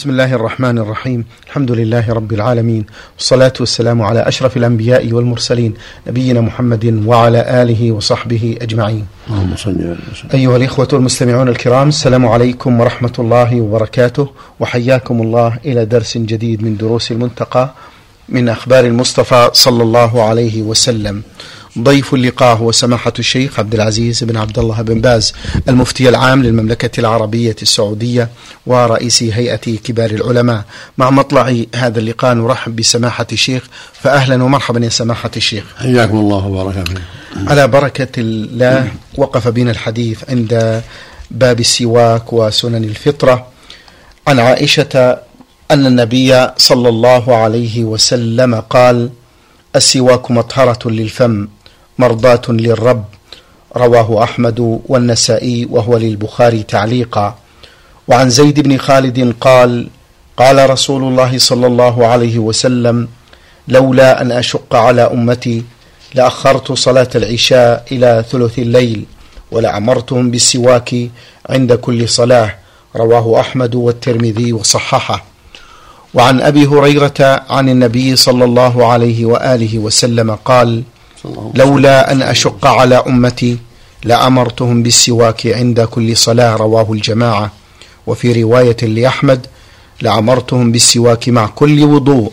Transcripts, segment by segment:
بسم الله الرحمن الرحيم الحمد لله رب العالمين والصلاة والسلام على أشرف الأنبياء والمرسلين نبينا محمد وعلى آله وصحبه أجمعين أيها الإخوة المستمعون الكرام السلام عليكم ورحمة الله وبركاته وحياكم الله إلى درس جديد من دروس المنتقى من أخبار المصطفى صلى الله عليه وسلم ضيف اللقاء هو سماحة الشيخ عبد العزيز بن عبد الله بن باز المفتي العام للمملكة العربية السعودية ورئيس هيئة كبار العلماء. مع مطلع هذا اللقاء نرحب بسماحة الشيخ. فأهلا ومرحبا يا سماحة الشيخ. حياكم الله وبارك فيكم على بركة الله وقف بنا الحديث عند باب السواك وسنن الفطرة. عن عائشة أن النبي صلى الله عليه وسلم قال السواك مطهرة للفم. مرضاة للرب رواه أحمد والنسائي وهو للبخاري تعليقا. وعن زيد بن خالد قال قال رسول الله صلى الله عليه وسلم لولا أن أشق على أمتي لأخرت صلاة العشاء إلى ثلث الليل ولأمرتهم بالسواك عند كل صلاة رواه أحمد والترمذي وصححه. وعن أبي هريرة عن النبي صلى الله عليه وآله وسلم قال لولا أن أشق على أمتي لأمرتهم بالسواك عند كل صلاة رواه الجماعة. وفي رواية لأحمد لأمرتهم بالسواك مع كل وضوء.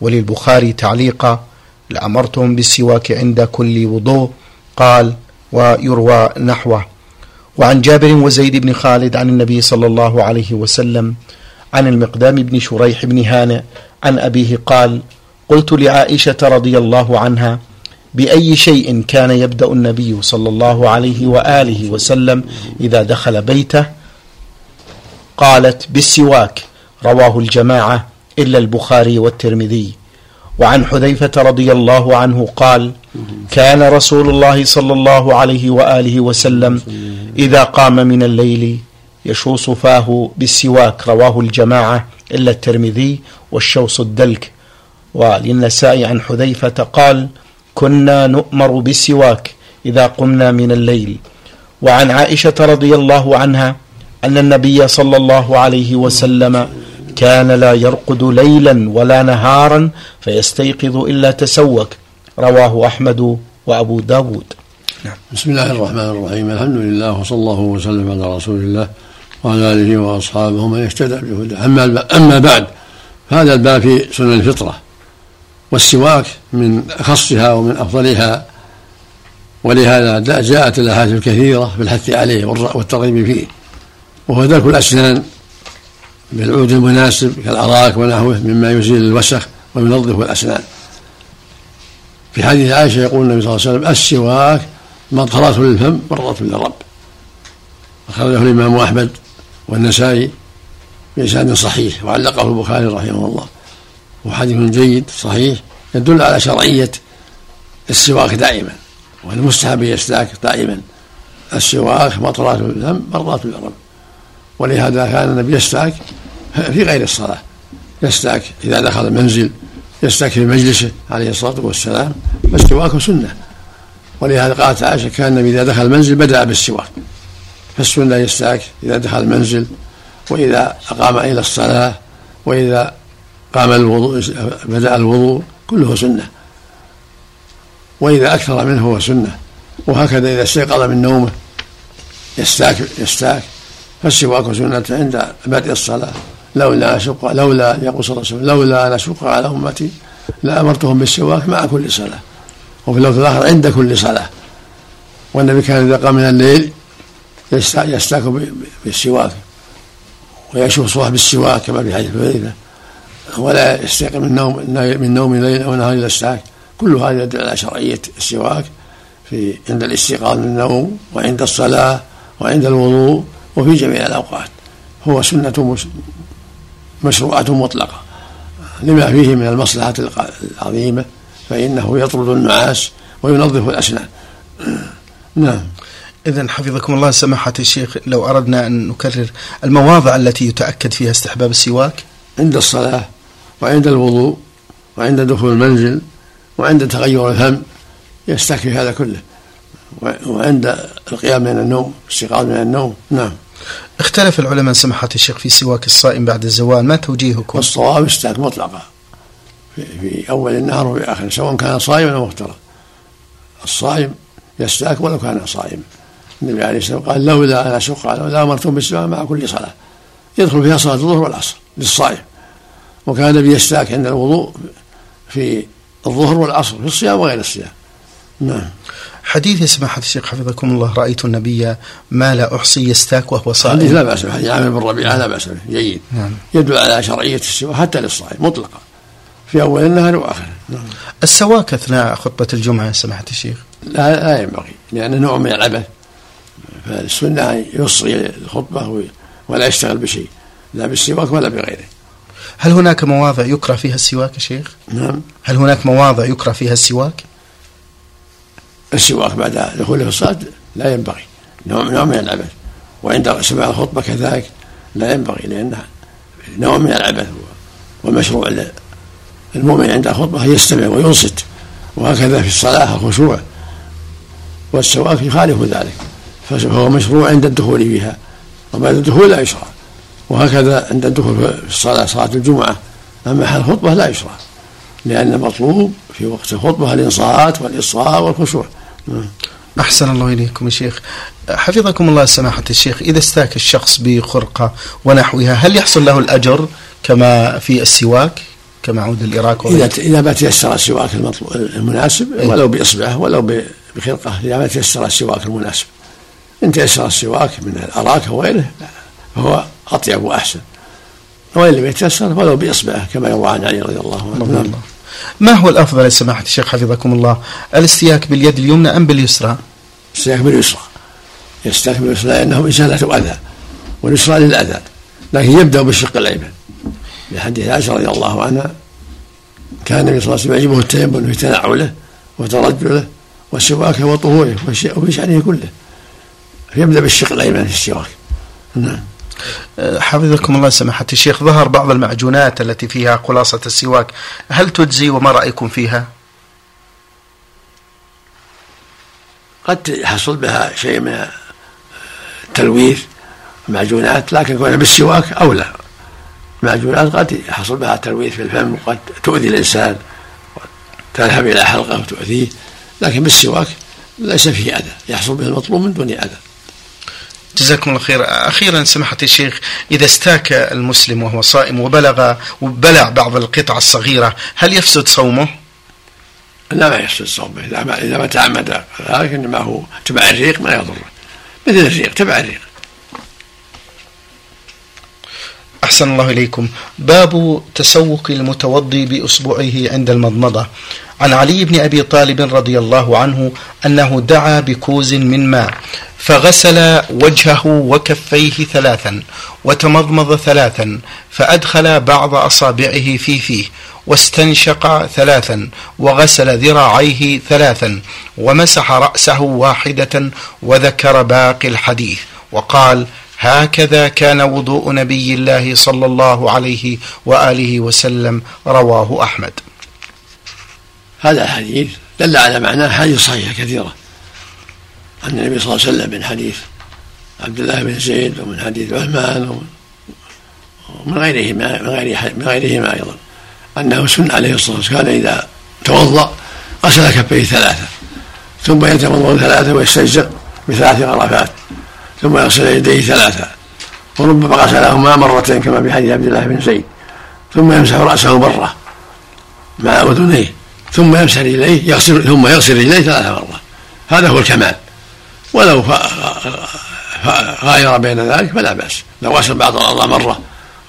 وللبخاري تعليقا لأمرتهم بالسواك عند كل وضوء. قال ويروى نحوه. وعن جابر وزيد بن خالد عن النبي صلى الله عليه وسلم عن المقدام بن شريح بن هانئ عن أبيه قال قلت لعائشة رضي الله عنها بأي شيء كان يبدأ النبي صلى الله عليه وآله وسلم إذا دخل بيته قالت بالسواك رواه الجماعة إلا البخاري والترمذي. وعن حذيفة رضي الله عنه قال كان رسول الله صلى الله عليه وآله وسلم إذا قام من الليل يشوص فاه بالسواك رواه الجماعة إلا الترمذي والشوص الدلك. وللنساء عن حذيفة قال كنا نؤمر بالسواك إذا قمنا من الليل. وعن عائشة رضي الله عنها أن النبي صلى الله عليه وسلم كان لا يرقد ليلا ولا نهارا فيستيقظ إلا تسوك. رواه أحمد وأبو داود. نعم. بسم الله الرحمن الرحيم. الحمد لله وصلى الله وسلم على رسول الله وعلى آله وأصحابه من اهتدى بهداه. أما أما بعد فهذا الباب في سنن الفطرة. والسواك من أخصها ومن أفضلها ولهذا جاءت الأحاديث الكثيرة بالحث عليه والترغيب فيه. وهو ذلك الأسنان بالعود المناسب كالأراك ونحوه مما يزيل الوسخ وينظف الأسنان في حديث عائشة يقول النبي صلى الله عليه وسلم السواك مطهرة للفم مرضة للرب. أخرجه الإمام أحمد والنسائي بإسناد صحيح وعلقه البخاري رحمه الله. وحديث جيد صحيح. يدل على شرعية السواك دائما والمستحب يستاك دائما. السواك مطرات الذنب مرات للرب ولهذا كان النبي يستاك في غير الصلاة. يستاك إذا دخل المنزل يستاك في مجلسه عليه الصلاة والسلام فالسواك سنة. ولهذا قالت عائشة كان النبي إذا دخل المنزل بدأ بالسواك. فالسنة يستاك إذا دخل المنزل وإذا قام إلى الصلاة وإذا قام الوضوء بدأ الوضوء كله سنة. وإذا أكثر منه هو سنة. وهكذا إذا استيقظ من نومه يستاك يستاك. فالسواك سنة عند بدء الصلاة. لولا أشق لولا يقول صلى الله عليه وسلم لولا أن أشق على أمتي لأمرتهم بالسواك مع كل صلاة. وفي اللفظ الآخر عند كل صلاة. والنبي كان إذا قام من الليل يستاك بالسواك. ويشوص فاه بالسواك كما في حديث ولا يستيقظ من نوم من نوم ليل أو نهار إلا استاك كل هذا يدل على شرعية السواك في عند الاستيقاظ من النوم وعند الصلاة وعند الوضوء وفي جميع الأوقات. هو سنة مشروعة مطلقة. لما فيه من المصلحة العظيمة فإنه يطرد النعاس وينظف الأسنان. نعم. إذا حفظكم الله سماحة الشيخ لو أردنا أن نكرر المواضع التي يتأكد فيها استحباب السواك. عند الصلاة وعند الوضوء وعند دخول المنزل وعند تغير الهم يستكفي هذا كله. وعند القيام من النوم الاستيقاظ من النوم نعم. اختلف العلماء سماحة الشيخ في سواك الصائم بعد الزوال ما توجيهكم؟ الصواب استاك مطلقة في, في أول النهار وفي آخره سواء كان صائما أو مفترض الصائم يستاك ولو كان صائما النبي عليه الصلاة والسلام قال لولا أن أشق على لولا أمرتم بالسواك مع كل صلاة. يدخل فيها صلاة الظهر والعصر للصائم. وكان النبي يستاك عند الوضوء في الظهر والعصر في الصيام وغير الصيام. نعم. حديث يا سماحة الشيخ حفظكم الله رأيت النبي ما لا أحصي يستاك وهو صائم. حديث لا بأس به حديث عامر بن ربيعة لا بأس به جيد. نعم. يدل على شرعية السواك حتى للصائم مطلقا في أول النهار وآخره. نعم. السواك أثناء خطبة الجمعة يا سماحة الشيخ؟ لا لا ينبغي لأنه نوع من العبث فالسنة يصغي الخطبة ولا يشتغل بشيء لا بالسواك ولا بغيره. هل هناك مواضع يكره فيها السواك يا شيخ؟ نعم. هل هناك مواضع يكره فيها السواك؟ السواك بعد دخوله في الصلاة لا ينبغي. نوع نوع من العبث. وعند سماع الخطبة كذلك لا ينبغي لأنها نوع من العبث والمشروع المؤمن عند الخطبة يستمع وينصت. وهكذا في الصلاة الخشوع والسواك يخالف ذلك. فهو مشروع عند الدخول فيها وبعد الدخول لا يشرع. وهكذا عند الدخول في الصلاة صلاة الجمعة. أما حال الخطبة لا يشرع لأن المطلوب في وقت الخطبة الإنصات والإصغاء والخشوع. أحسن الله إليكم يا شيخ. حفظكم الله سماحة الشيخ إذا استاك الشخص بخرقة ونحوها هل يحصل له الأجر كما في السواك كما عود الإراك إذا إذا ما تيسر السواك المناسب إيه. ولو بإصبعه ولو بخرقة. إذا ما تيسر السواك المناسب إن تيسر السواك من الأراك وغيره فهو أطيب وأحسن. وإن لم يتيسر ولو بإصبعه كما يروى عن علي رضي الله عنه. نعم. ما هو الأفضل يا سماحة الشيخ حفظكم الله؟ الاستياك باليد اليمنى أم باليسرى؟ الاستياك باليسرى. يستياك باليسرى لأنه إزالة أذى واليسرى للأذى لكن يبدأ بالشق الأيمن. لحديث عائشة رضي الله عنها كان النبي صلى الله عليه وسلم يعجبه التيمم في تنعله وترجله والسواك وطهوره وفي شأنه كله. يبدأ بالشق الأيمن في السواك. نعم. حفظكم الله سماحة الشيخ. ظهر بعض المعجونات التي فيها خلاصة السواك. هل تجزي وما رأيكم فيها؟ قد يحصل بها شيء من التلويث معجونات لكن كونها بالسواك أولى. معجونات قد يحصل بها تلويث في الفم وقد تؤذي الإنسان تذهب إلى حلقة وتؤذيه لكن بالسواك ليس فيه أذى. يحصل به المطلوب من دون أذى. جزاكم الله خير. أخيرا سماحة الشيخ إذا استاك المسلم وهو صائم وبلغ وبلع بعض القطع الصغيرة هل يفسد صومه؟ لا ما يفسد صومه. إذا ما إذا ما تعمد ذلك إنما هو تبع الريق ما يضره مثل الريق تبع الريق. أحسن الله إليكم. باب تسوق المتوضي بإصبعه عند المضمضة. عن علي بن أبي طالب رضي الله عنه أنه دعا بكوز من ماء فغسل وجهه وكفيه ثلاثا وتمضمض ثلاثا فأدخل بعض أصابعه في فيه واستنشق ثلاثا وغسل ذراعيه ثلاثا ومسح رأسه واحدة وذكر باقي الحديث وقال هكذا كان وضوء نبي الله صلى الله عليه وآله وسلم رواه أحمد. هذا الحديث دل على معناه حديث صحيحه كثيرة. عن النبي صلى الله عليه وسلم من حديث عبد الله بن زيد ومن حديث عثمان ومن غيرهما من غير من غيرهما أيضا. أنه سن عليه الصلاة والسلام. كان إذا توضأ غسل كفيه ثلاثة. ثم يتمضمض ثلاثة ويستنشق بثلاث غرفات. ثم يغسل يديه ثلاثة. وربما غسلهما مرتين كما في حديث عبد الله بن زيد. ثم يمسح رأسه مرة مع أذنيه. ثم يمسح رجليه يغسل ثم يغسل رجليه ثلاث مرات هذا هو الكمال. ولو غاير بين ذلك فلا بأس. لو غسل بعض الأعضاء مرة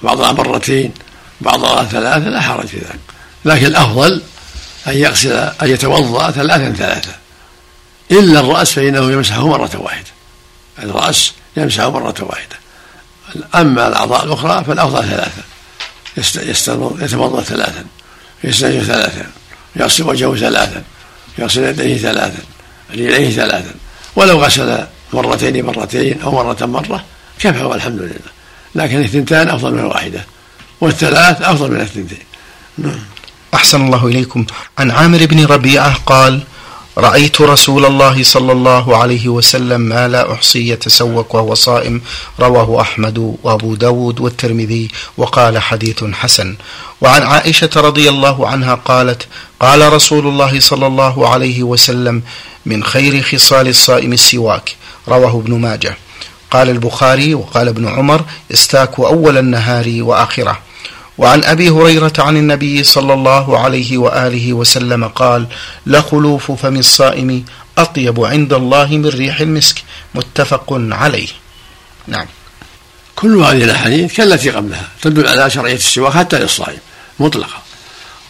بعضها مرتين بعضها ثلاثة لا حرج في ذلك. لكن الأفضل أن يغسل أن يتوضأ ثلاثا ثلاثة إلا الرأس فإنه يمسحه مرة واحدة. الرأس يمسح مرة واحدة. أما الأعضاء الأخرى فالأفضل ثلاثة يتوضأ ثلاثا يستنجي ثلاثا. يغسل وجهه ثلاثا يغسل يديه ثلاثا رجليه ثلاثا. ولو غسل مرتين مرتين أو مرة مرة كفى والحمد لله. لكن الثنتان أفضل من الواحدة والثلاث أفضل من الثنتين نعم. أحسن الله إليكم. عن عامر بن ربيعة قال رأيت رسول الله صلى الله عليه وسلم ما لا أحصي يتسوك وهو صائم رواه أحمد وأبو داود والترمذي وقال حديث حسن. وعن عائشة رضي الله عنها قالت قال رسول الله صلى الله عليه وسلم من خير خصال الصائم السواك رواه ابن ماجه. قال البخاري وقال ابن عمر يستاك أول النهار وآخرة وعن أبي هريرة عن النبي صلى الله عليه وآله وسلم قال لخلوف فم الصائم أطيب عند الله من ريح المسك. متفق عليه. نعم. كل هذه الأحاديث كالتي قبلها تدل على شرعية السواك حتى للصائم مطلقا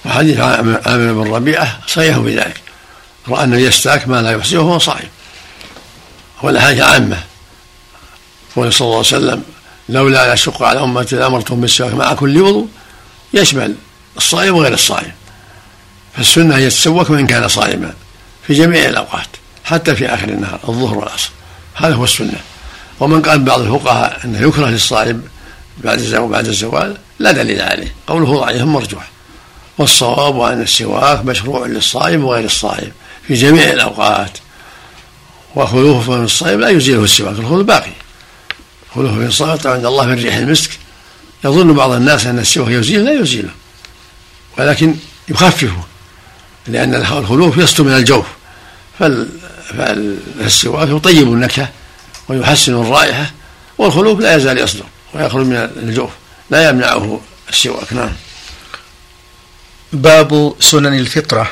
وحديث عامر بن ربيعة صريح بذلك. رأى النبي يستاك ما لا يحصيه وهو صائم. والأحاديث عامة. قول صلى الله عليه وسلم لولا أشق على أمتي لأمرتهم بالسواك مع كل وضوء يشمل الصائم وغير الصائم. فالسنة هي يتسوك وان كان صائما في جميع الأوقات حتى في آخر النهار الظهر والعصر. هذا هو السنة. ومن قال بعض الفقهاء أنه يكره للصائم بعد الزوال بعد الزوال لا دليل عليه قوله ضعيف مرجوح. والصواب أن السواك مشروع للصائم وغير الصائم في جميع الأوقات. وخلوفه من الصائم لا يزيله السواك الخلوف باقي خلوه في الصلاة عند الله من ريح المسك. يظن بعض الناس أن السواك يزيل لا يزيله ولكن يخففه لأن الخلوف يسطو من الجوف. فالسواك يطيب النكهة ويحسن الرائحة والخلوف لا يزال يصدر ويخرج من الجوف. لا يمنعه السواك نعم. باب سنن الفطرة.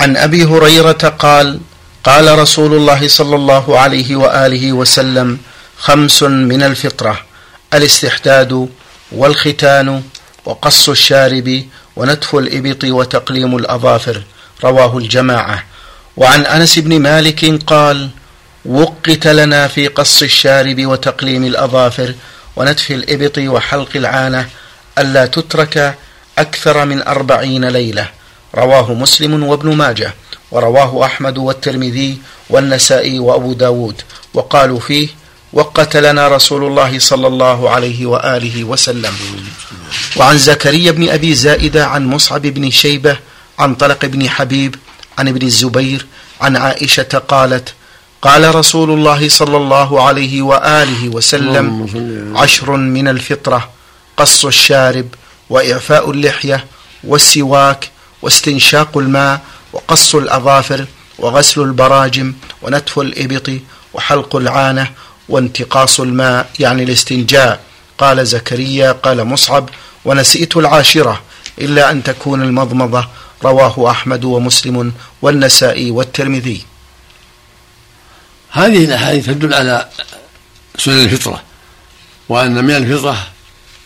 عن أبي هريرة قال قال رسول الله صلى الله عليه وآله وسلم خمس من الفطرة الاستحداد والختان وقص الشارب ونتف الإبط وتقليم الأظافر رواه الجماعة. وعن أنس بن مالك قال وقت لنا في قص الشارب وتقليم الأظافر ونتف الإبط وحلق العانة ألا تترك أكثر من أربعين ليلة رواه مسلم وابن ماجه ورواه أحمد والترمذي والنسائي وأبو داود. وقالوا فيه وقت لنا رسول الله صلى الله عليه وآله وسلم. وعن زكريا بن أبي زائدة عن مصعب بن شيبة عن طلق بن حبيب عن ابن الزبير عن عائشة قالت قال رسول الله صلى الله عليه وآله وسلم عشر من الفطرة قص الشارب وإعفاء اللحية والسواك واستنشاق الماء وقص الأظافر وغسل البراجم ونتف الإبط وحلق العانة وانتقاص الماء يعني الاستنجاء. قال زكريا قال مصعب ونسيت العاشرة إلا أن تكون المضمضة. رواه أحمد ومسلم والنسائي والترمذي. هذه الأحاديث تدل على سنن الفطرة وأن من الفطرة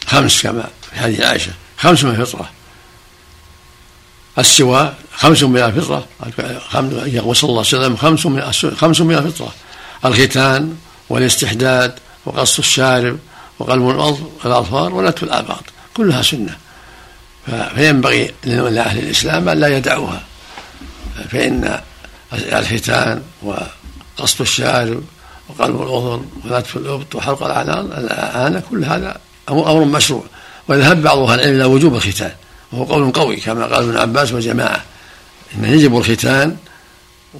خمس كما في حديث عائشة خمس من الفطرة. السواء خمس من الفطرة يقول صلى الله عليه وسلم خمس من خمس من الفطرة. الختان والاستحداد وقص الشارب وقلب الأظفار ونتف الآباط كلها سنة. فينبغي لأهل الإسلام أن لا يدعوها. فإن الختان وقص الشارب وقلب الأذن ونتف الإبط وحلق الأعنان الأعانة كل هذا أمر مشروع. وذهب بعض أهل العلم إلى وجوب الختان وهو قول قوي كما قال ابن عباس وجماعة إنه يجب الختان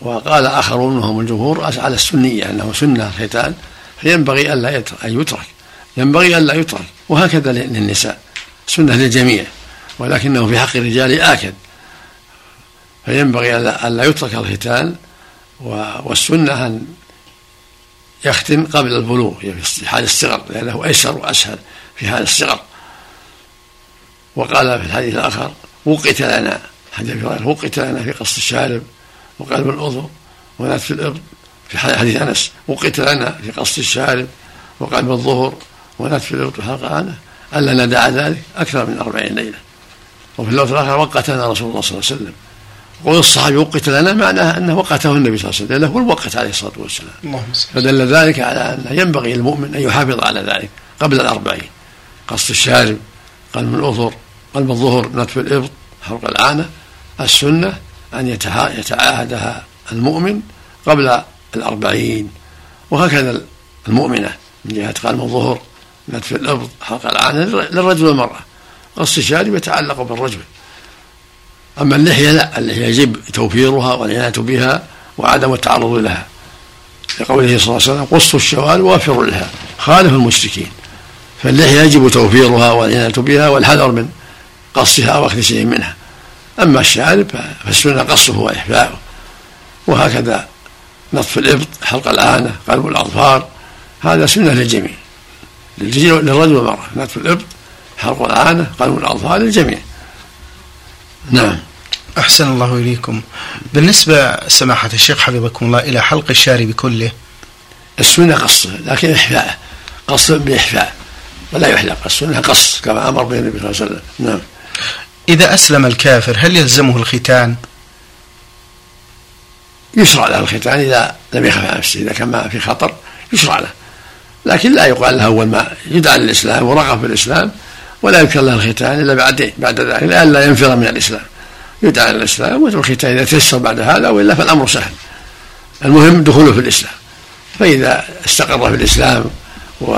وقال آخرون وهم الجمهور على السنية أنه سنة الختان فينبغي ألا أن يترك. ينبغي ألا يترك. وهكذا للنساء. سنة للجميع. ولكنه في حق الرجال آكد. فينبغي ألا يترك الختان والسنة أن يختن قبل البلوغ يعني في حال الصغر لأنه أيسر وأسهل في حال الصغر. وقال في الحديث الآخر وقت لنا حديث وقت لنا في قص الشارب وقلب الأذن ونتف الإبط في حديث أنس وقت لنا في قص الشارب وقلب الظهر ونتف الإبط وحلق عنه ألا ندع ذلك أكثر من أربعين ليلة. وفي اللفظ الآخر وقتنا رسول الله صلى الله عليه وسلم. قول الصحابي وقت لنا معناه أنه وقته النبي صلى الله عليه وسلم له هو الوقت عليه الصلاة والسلام. فدل ذلك على أنه ينبغي للمؤمن أن يحافظ على ذلك قبل الأربعين. قص الشارب قلب الأظهر قلب الظهر نتف الإبط حلق العانة السنة أن يتعاهدها المؤمن قبل الأربعين وهكذا المؤمنة من جهة قلم الظهر نتف الأرض حلق العانة للرجل والمرأة. قص الشارب يتعلق بالرجل. أما اللحية لا اللحية يجب توفيرها والعناية بها وعدم التعرض لها. لقوله صلى الله عليه وسلم قصوا الشوال وافروا لها خالف المشركين. فاللحية يجب توفيرها والعناية بها والحذر من قصها وأخذ شيء منها. أما الشارب فالسنة قصه وإحفاؤه. وهكذا نطف الإبط حلق الآنة قلب الأظفار. هذا سنة للجميع. للرجل والمرأة. نتف الإبط حلق الآنة قلب الأظفار للجميع. نعم. أحسن الله إليكم. بالنسبة سماحة الشيخ حفظكم الله إلى حلق الشارب كله. السنة قص لكن إحفاء. قص بإحفاء. ولا يحلق. السنة قص كما أمر به النبي صلى الله عليه وسلم. نعم. إذا أسلم الكافر هل يلزمه الختان؟ يشرع له الختان إذا لم يخف على نفسه إذا كان ما في خطر يشرع له. لكن لا يقال له أول ما يدعى للإسلام ورغب في الإسلام ولا يذكر له الختان إلا بعد بعد ذلك لئلا ينفر من الإسلام. يدعى للإسلام والختان إذا تيسر بعد هذا وإلا فالأمر سهل. المهم دخوله في الإسلام. فإذا استقر في الإسلام و...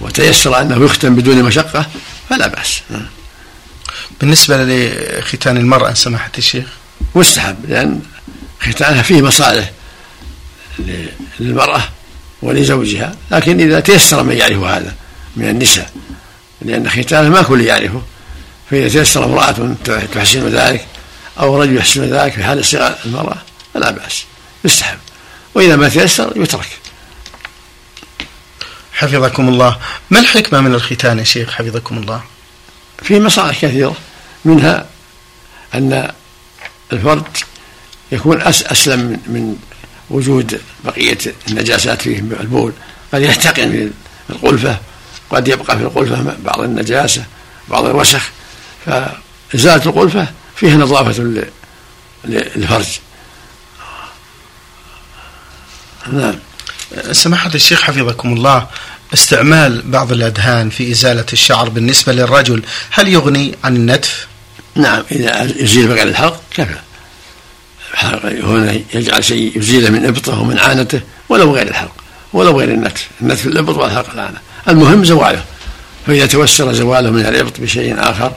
وتيسر أنه يختم بدون مشقة فلا بأس. بالنسبة لختان المرأة سماحة الشيخ. مستحب لأن ختانها فيه مصالح للمرأة ولزوجها لكن إذا تيسر من يعرف هذا من النساء لأن ختانه ما كل يعرفه فإذا تيسر امرأة تحسن ذلك أو رجل يحسن ذلك في حال استغلال المرأة فلا بأس. يستحب وإذا ما تيسر يترك. حفظكم الله. ما الحكمة من الختان يا شيخ؟ حفظكم الله. في مصالح كثيرة منها أن الفرد يكون أسلم من وجود بقية النجاسات فيه البول قد يحتقن في القلفة قد يبقى في القلفة بعض النجاسة بعض الوسخ فإزالة القلفة فيها نظافة للفرج. نعم. سماحة الشيخ حفظكم الله. استعمال بعض الأدهان في إزالة الشعر بالنسبة للرجل هل يغني عن النتف؟ نعم إذا يزيل بقع الحلق كفى هنا يجعل شيء يزيله من إبطه ومن عانته ولو غير الحلق ولو غير النتف. النتف الإبط والحلق العانة المهم زواله. فإذا توسر زواله من الإبط بشيء آخر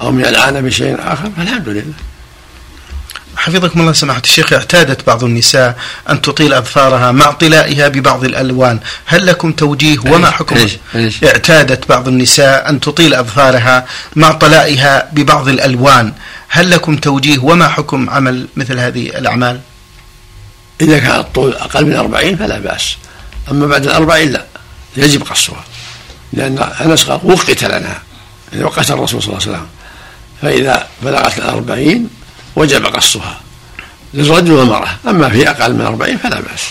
أو من العانة بشيء آخر فالحمد لله. حفظكم الله سماحة الشيخ اعتادت بعض النساء أن تطيل أظفارها مع طلائها ببعض الألوان. هل لكم توجيه؟ وما حكم إيش؟ إيش؟ اعتادت بعض النساء أن تطيل أظفارها مع طلائها ببعض الألوان؟ هل لكم توجيه؟ وما حكم عمل مثل هذه الأعمال؟ إذا كان الطول أقل من أربعين فلا بأس أما بعد الأربعين لا يجب قصها لأن أنس قال وقت لنا يعني وقت الرسول صلى الله عليه وسلم فإذا بلغت الأربعين وجب قصها للرجل والمرأة. أما في أقل من أربعين فلا بأس.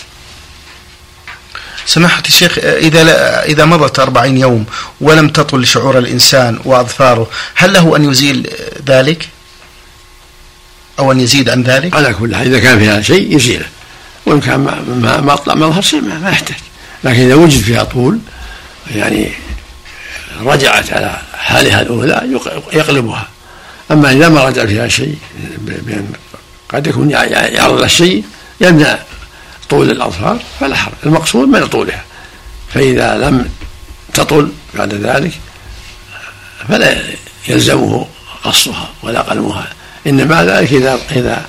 سماحة الشيخ إذا إذا مضت أربعين يوم ولم تطل شعور الإنسان وأظفاره هل له أن يزيل ذلك؟ أو أن يزيد عن ذلك؟ على كل حال إذا كان فيها شيء يزيله. وإن كان ما ما أطلع مظهر شيء ما, ما يحتاج. لكن إذا وجد فيها طول يعني رجعت على حالها الأولى يقلبها. أما إذا ما رجع فيها شيء بأن قد يكون يعرض الشيء يمنع طول الأظفار فلا حرج. المقصود منع طولها. فإذا لم تطل بعد ذلك فلا يلزمه قصها ولا قلمها. إنما ذلك إذا إذا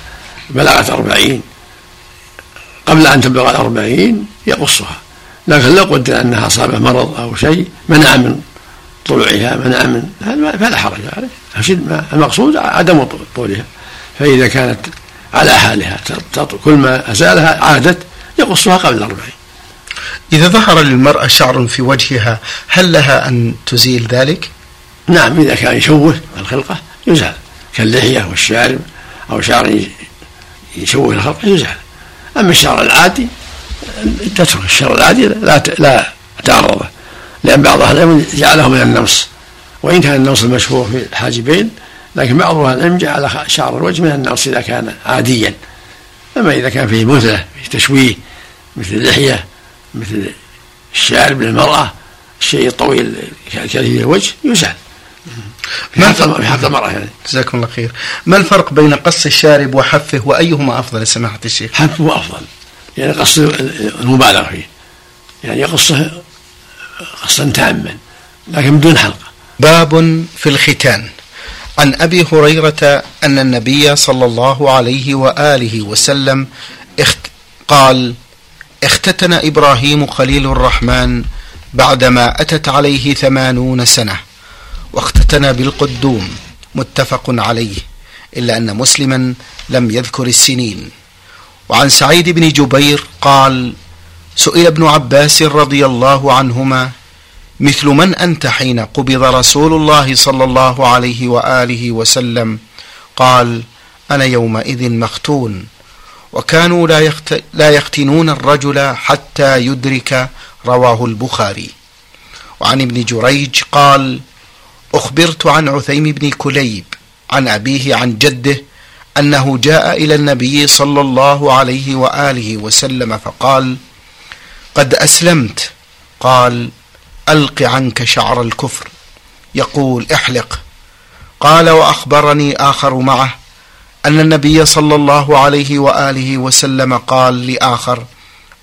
بلغت أربعين قبل أن تبلغ الأربعين يقصها. لكن لو قدر أنها أصابه مرض أو شيء منع من طلوعها منع من فلا حرج عليه. المقصود عدم طولها. فإذا كانت على حالها كل ما أزالها عادت يقصها قبل الأربعين. إذا ظهر للمرأة شعر في وجهها هل لها أن تزيل ذلك؟ نعم إذا كان يشوه الخلقة يزال. كاللحية والشارب أو شعر يشوه الخلقة يزال. أما الشعر العادي تترك الشعر العادي لا لا تعرضه لأن بعض أهل العلم جعله من النمص وإن كان النمص المشهور في الحاجبين لكن بعض أهل العلم جعل شعر الوجه من النمص إذا كان عاديا. أما إذا كان فيه مثلة فيه تشويه مثل اللحية مثل الشارب للمرأة الشيء الطويل كثير الوجه يزال ما في حق المرأة يعني جزاكم الله خير. ما الفرق بين قص الشارب وحفه وأيهما أفضل؟ سماحة الشيخ. حفه أفضل. يعني قص المبالغ فيه. يعني يقصه قصا تاما لكن بدون حلقة باب في الختان. عن أبي هريرة أن النبي صلى الله عليه وآله وسلم اخت قال اختتن إبراهيم خليل الرحمن بعدما أتت عليه ثمانون سنة واختتن بالقدوم متفق عليه إلا أن مسلما لم يذكر السنين. وعن سعيد بن جبير قال سئل ابن عباس رضي الله عنهما مثل من أنت حين قبض رسول الله صلى الله عليه وآله وسلم. قال أنا يومئذ مختون. وكانوا لا, يخت... لا يختنون الرجل حتى يدرك رواه البخاري. وعن ابن جريج قال أخبرت عن عثيم بن كليب عن أبيه عن جده أنه جاء إلى النبي صلى الله عليه وآله وسلم فقال قد أسلمت. قال ألق عنك شعر الكفر. يقول احلق. قال وأخبرني آخر معه أن النبي صلى الله عليه وآله وسلم قال لآخر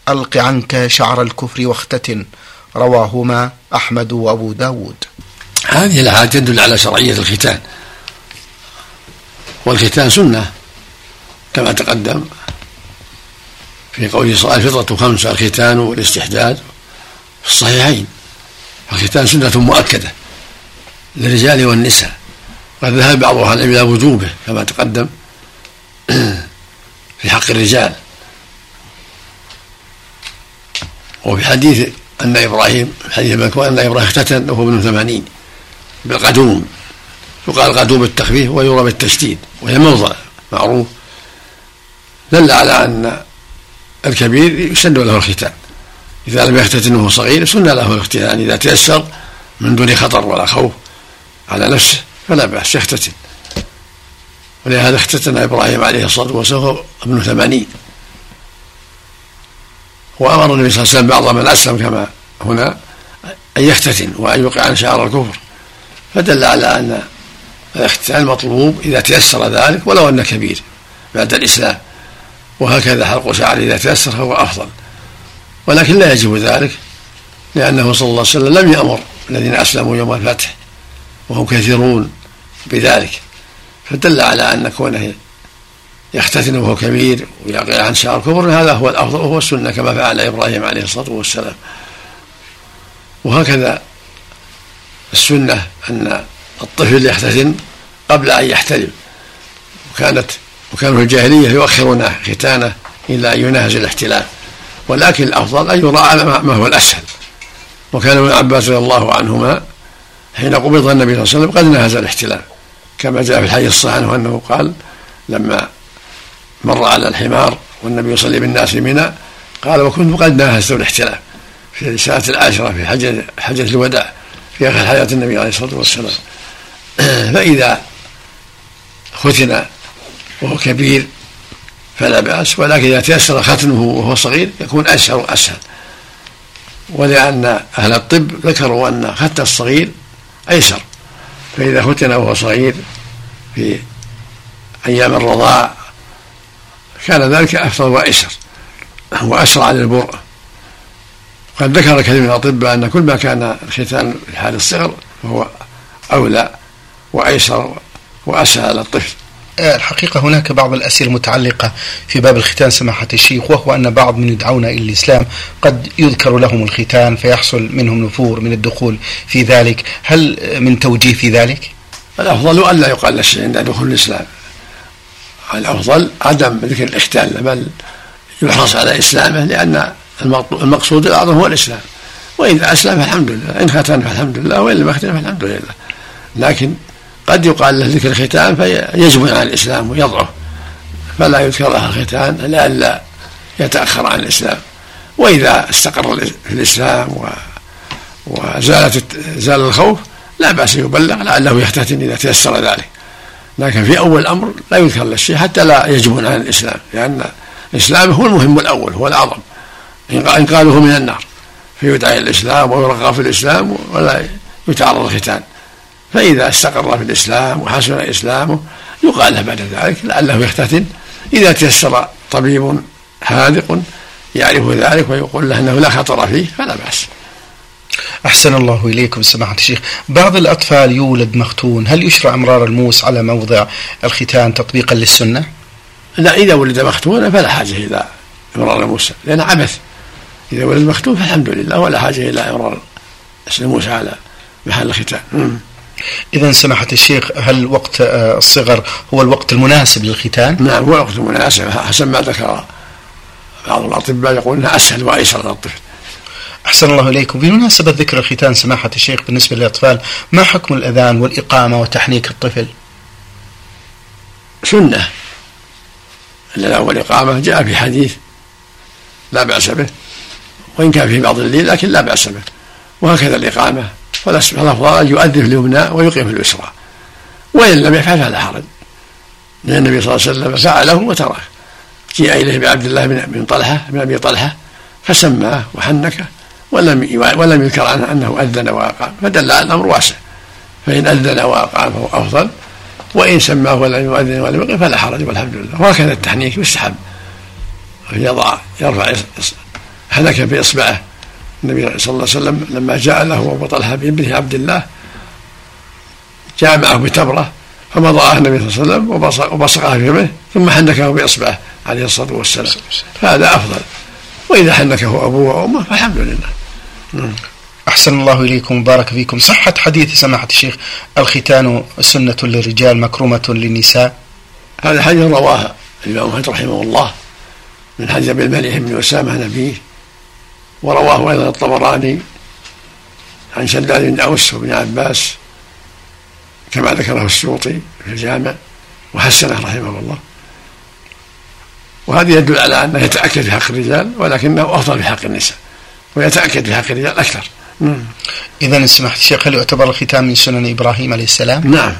ألق عنك شعر الكفر واختتن. رواهما أحمد وأبو داود. هذه الاحاديث تدل على شرعية الختان. والختان سنة كما تقدم في قوله الفطرة خمسة الختان والاستحداد في الصحيحين. الختان سنة مؤكدة للرجال والنساء قد ذهب بعضها إلى وجوبه كما تقدم في حق الرجال. وفي حديث أن إبراهيم حديث المكوى أن إبراهيم اختتن وهو ابن ثمانين بالقدوم. يقال قدوم التخفيف ويرى بالتشديد وهي موضع معروف. دل على أن الكبير يسن له الختان. إذا لم يختتن وهو صغير سن له الاختتان إذا تيسر من دون خطر ولا خوف على نفسه فلا بأس يختتن. ولهذا اختتن إبراهيم عليه الصلاة والسلام ابن ثمانين. وأمر النبي صلى الله عليه وسلم بعض من أسلم كما هنا أن يختتن وأن يوقع عن شعر الكفر. فدل على أن الاختتان مطلوب إذا تيسر ذلك ولو أنه كبير بعد الإسلام. وهكذا حلق شعر إذا تيسر فهو أفضل. ولكن لا يجب ذلك لأنه صلى الله عليه وسلم لم يأمر الذين أسلموا يوم الفتح وهم كثيرون بذلك. فدل على أن كونه يختتن وهو كبير ويقع عن شعر الكفر هذا هو الأفضل وهو السنة كما فعل إبراهيم عليه الصلاة والسلام. وهكذا السنة أن الطفل يختتن قبل أن يحتلم وكانت وكانوا في الجاهلية يؤخرون ختانه إلى أن يناهز الاحتلال. ولكن الأفضل أن يراعى ما هو الأسهل. وكان ابن عباس رضي الله عنهما حين قبض النبي صلى الله عليه وسلم قد ناهز الاحتلال. كما جاء في الحديث الصحيح عنه أنه قال لما مر على الحمار والنبي يصلي بالناس منى قال وكنت قد ناهزت الاحتلال في الساعة العاشرة في حجة حجة الوداع في آخر حياة النبي عليه الصلاة والسلام. فإذا ختن وهو كبير فلا بأس. ولكن إذا تيسر ختنه وهو صغير يكون أسهل وأسهل. ولأن أهل الطب ذكروا أن ختن الصغير أيسر. فإذا ختن وهو صغير في أيام الرضاع كان ذلك أفضل وأيسر. وأسرع للبرء. قد ذكر كثير من الأطباء أن كل ما كان الختان في حال الصغر فهو أولى وأيسر وأسهل للطفل. الحقيقة هناك بعض الأسئلة المتعلقة في باب الختان سماحة الشيخ وهو أن بعض من يدعون إلى الإسلام قد يذكر لهم الختان فيحصل منهم نفور من الدخول في ذلك. هل من توجيه في ذلك؟ الأفضل ألا يقال الشيء عند دخول الإسلام. الأفضل عدم ذكر الإختان بل يحرص على إسلامه لأن المقصود الأعظم هو الإسلام. وإذا أسلم فالحمد لله. إن ختن فالحمد لله وإن لم يختن فالحمد لله. لكن قد يقال له ذكر الختان فيجبن عن الإسلام ويضعف فلا يذكر لها الختان لئلا يتأخر عن الإسلام. وإذا استقر في الإسلام و وزالت زال الخوف لا بأس يبلغ لعله يختتن إذا تيسر ذلك. لكن في أول الأمر لا يذكر له الشيء حتى لا يجبن عن الإسلام لأن الإسلام هو المهم الأول هو الأعظم. إنقاذه من النار فيدعى الإسلام ويرغب في الإسلام ولا يتعرض الختان فإذا استقر في الإسلام وحسن إسلامه يقال له بعد ذلك لعله يختتن. إذا تيسر طبيب حاذق يعرف ذلك ويقول له أنه لا خطر فيه فلا بأس. أحسن الله إليكم سماحة الشيخ. بعض الأطفال يولد مختون هل يشرع أمرار الموس على موضع الختان تطبيقا للسنة؟ لا إذا ولد مختونا فلا حاجة إلى إمرار موسى لأنه عبث. إذا ولد مختوم فالحمد لله ولا حاجة إلى إمرار موسى على محل الختان. إذا سماحة الشيخ هل وقت آه، الصغر هو الوقت المناسب للختان؟ نعم هو الوقت المناسب. حسب ما ذكر بعض الأطباء يقول أنها أسهل وأيسر للطفل. أحسن الله إليكم. بمناسبة ذكر الختان سماحة الشيخ بالنسبة للأطفال ما حكم الأذان والإقامة وتحنيك الطفل؟ سنة. الأذان والإقامة جاء في حديث لا بأس به وإن كان في بعض الليل لكن لا بأس به. وهكذا الإقامة. فالأفضل أن يؤذن في اليمنى ويقيم في اليسرى. وإن لم يفعل فلا حرج. لأن النبي صلى الله عليه وسلم فعله وتركه. جيء إليه بعبد الله بن طلحة بن أبي طلحة فسماه وحنكه ولم ولم يذكر عنه أنه أذن وأقام فدل على الأمر واسع. فإن أذن وأقام فهو أفضل وإن سماه ولم يؤذن ولم يقم فلا حرج والحمد لله. وهكذا التحنيك يستحب. يضع يرفع حنك بإصبعه. النبي صلى الله عليه وسلم لما جاء له أبو طلحة بابنه عبد الله جاء معه بتمره فمضاها النبي صلى الله عليه وسلم وبصقها في فمه ثم حنكه بإصبعه عليه الصلاة والسلام. فهذا أفضل. وإذا حنكه أبوه وأمه فالحمد لله. أحسن الله إليكم وبارك فيكم. صحة حديث سماحة الشيخ الختان سنة للرجال مكرومة للنساء. هذا حديث رواه الإمام أحمد رحمه الله من حديث أبي المليح بن أسامة نبيه. ورواه أيضا الطبراني عن شداد بن أوس وابن عباس كما ذكره السيوطي في الجامع وحسنه رحمه الله. وهذا يدل على أنه يتأكد في حق الرجال ولكنه أفضل في حق النساء ويتأكد في حق الرجال أكثر. إذا سمحت الشيخ هل يعتبر الختام من سنن إبراهيم عليه السلام؟ نعم.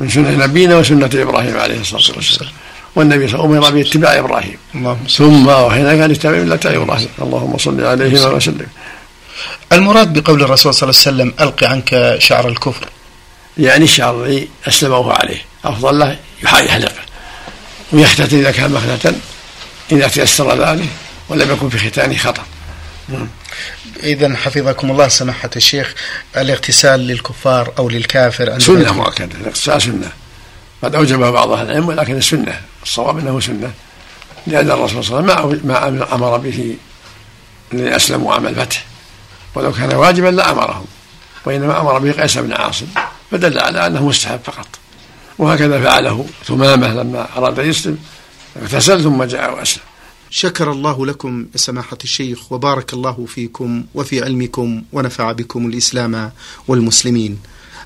من سنة نبينا وسنة إبراهيم عليه الصلاة والسلام. والنبي صلى الله عليه وسلم أمر باتباع إبراهيم. ثم وحين كان يتبع ملة إبراهيم. اللهم صل عليه وسلم. المراد بقول الرسول صلى الله عليه وسلم ألقي عنك شعر الكفر. يعني الشعر الذي أسلمه عليه. أفضل له يحلقه ويختتن إذا كان مخنة إذا تيسر ذلك ولم يكن في ختانه خطر إذا حفظكم الله سماحة الشيخ الاغتسال للكفار أو للكافر سنة مؤكدة. الاغتسال سنة. قد أوجبها بعض أهل العلم ولكن السنة الصواب أنه سنة لأن الرسول صلى الله عليه وسلم ما أمر به الذين أسلموا عام الفتح ولو كان واجبا لأمرهم وإنما أمر به قيس بن عاصم فدل على أنه مستحب فقط. وهكذا فعله ثمامة لما أراد أن يسلم اغتسل ثم جاء وأسلم. شكر الله لكم سماحة الشيخ وبارك الله فيكم وفي علمكم ونفع بكم الإسلام والمسلمين.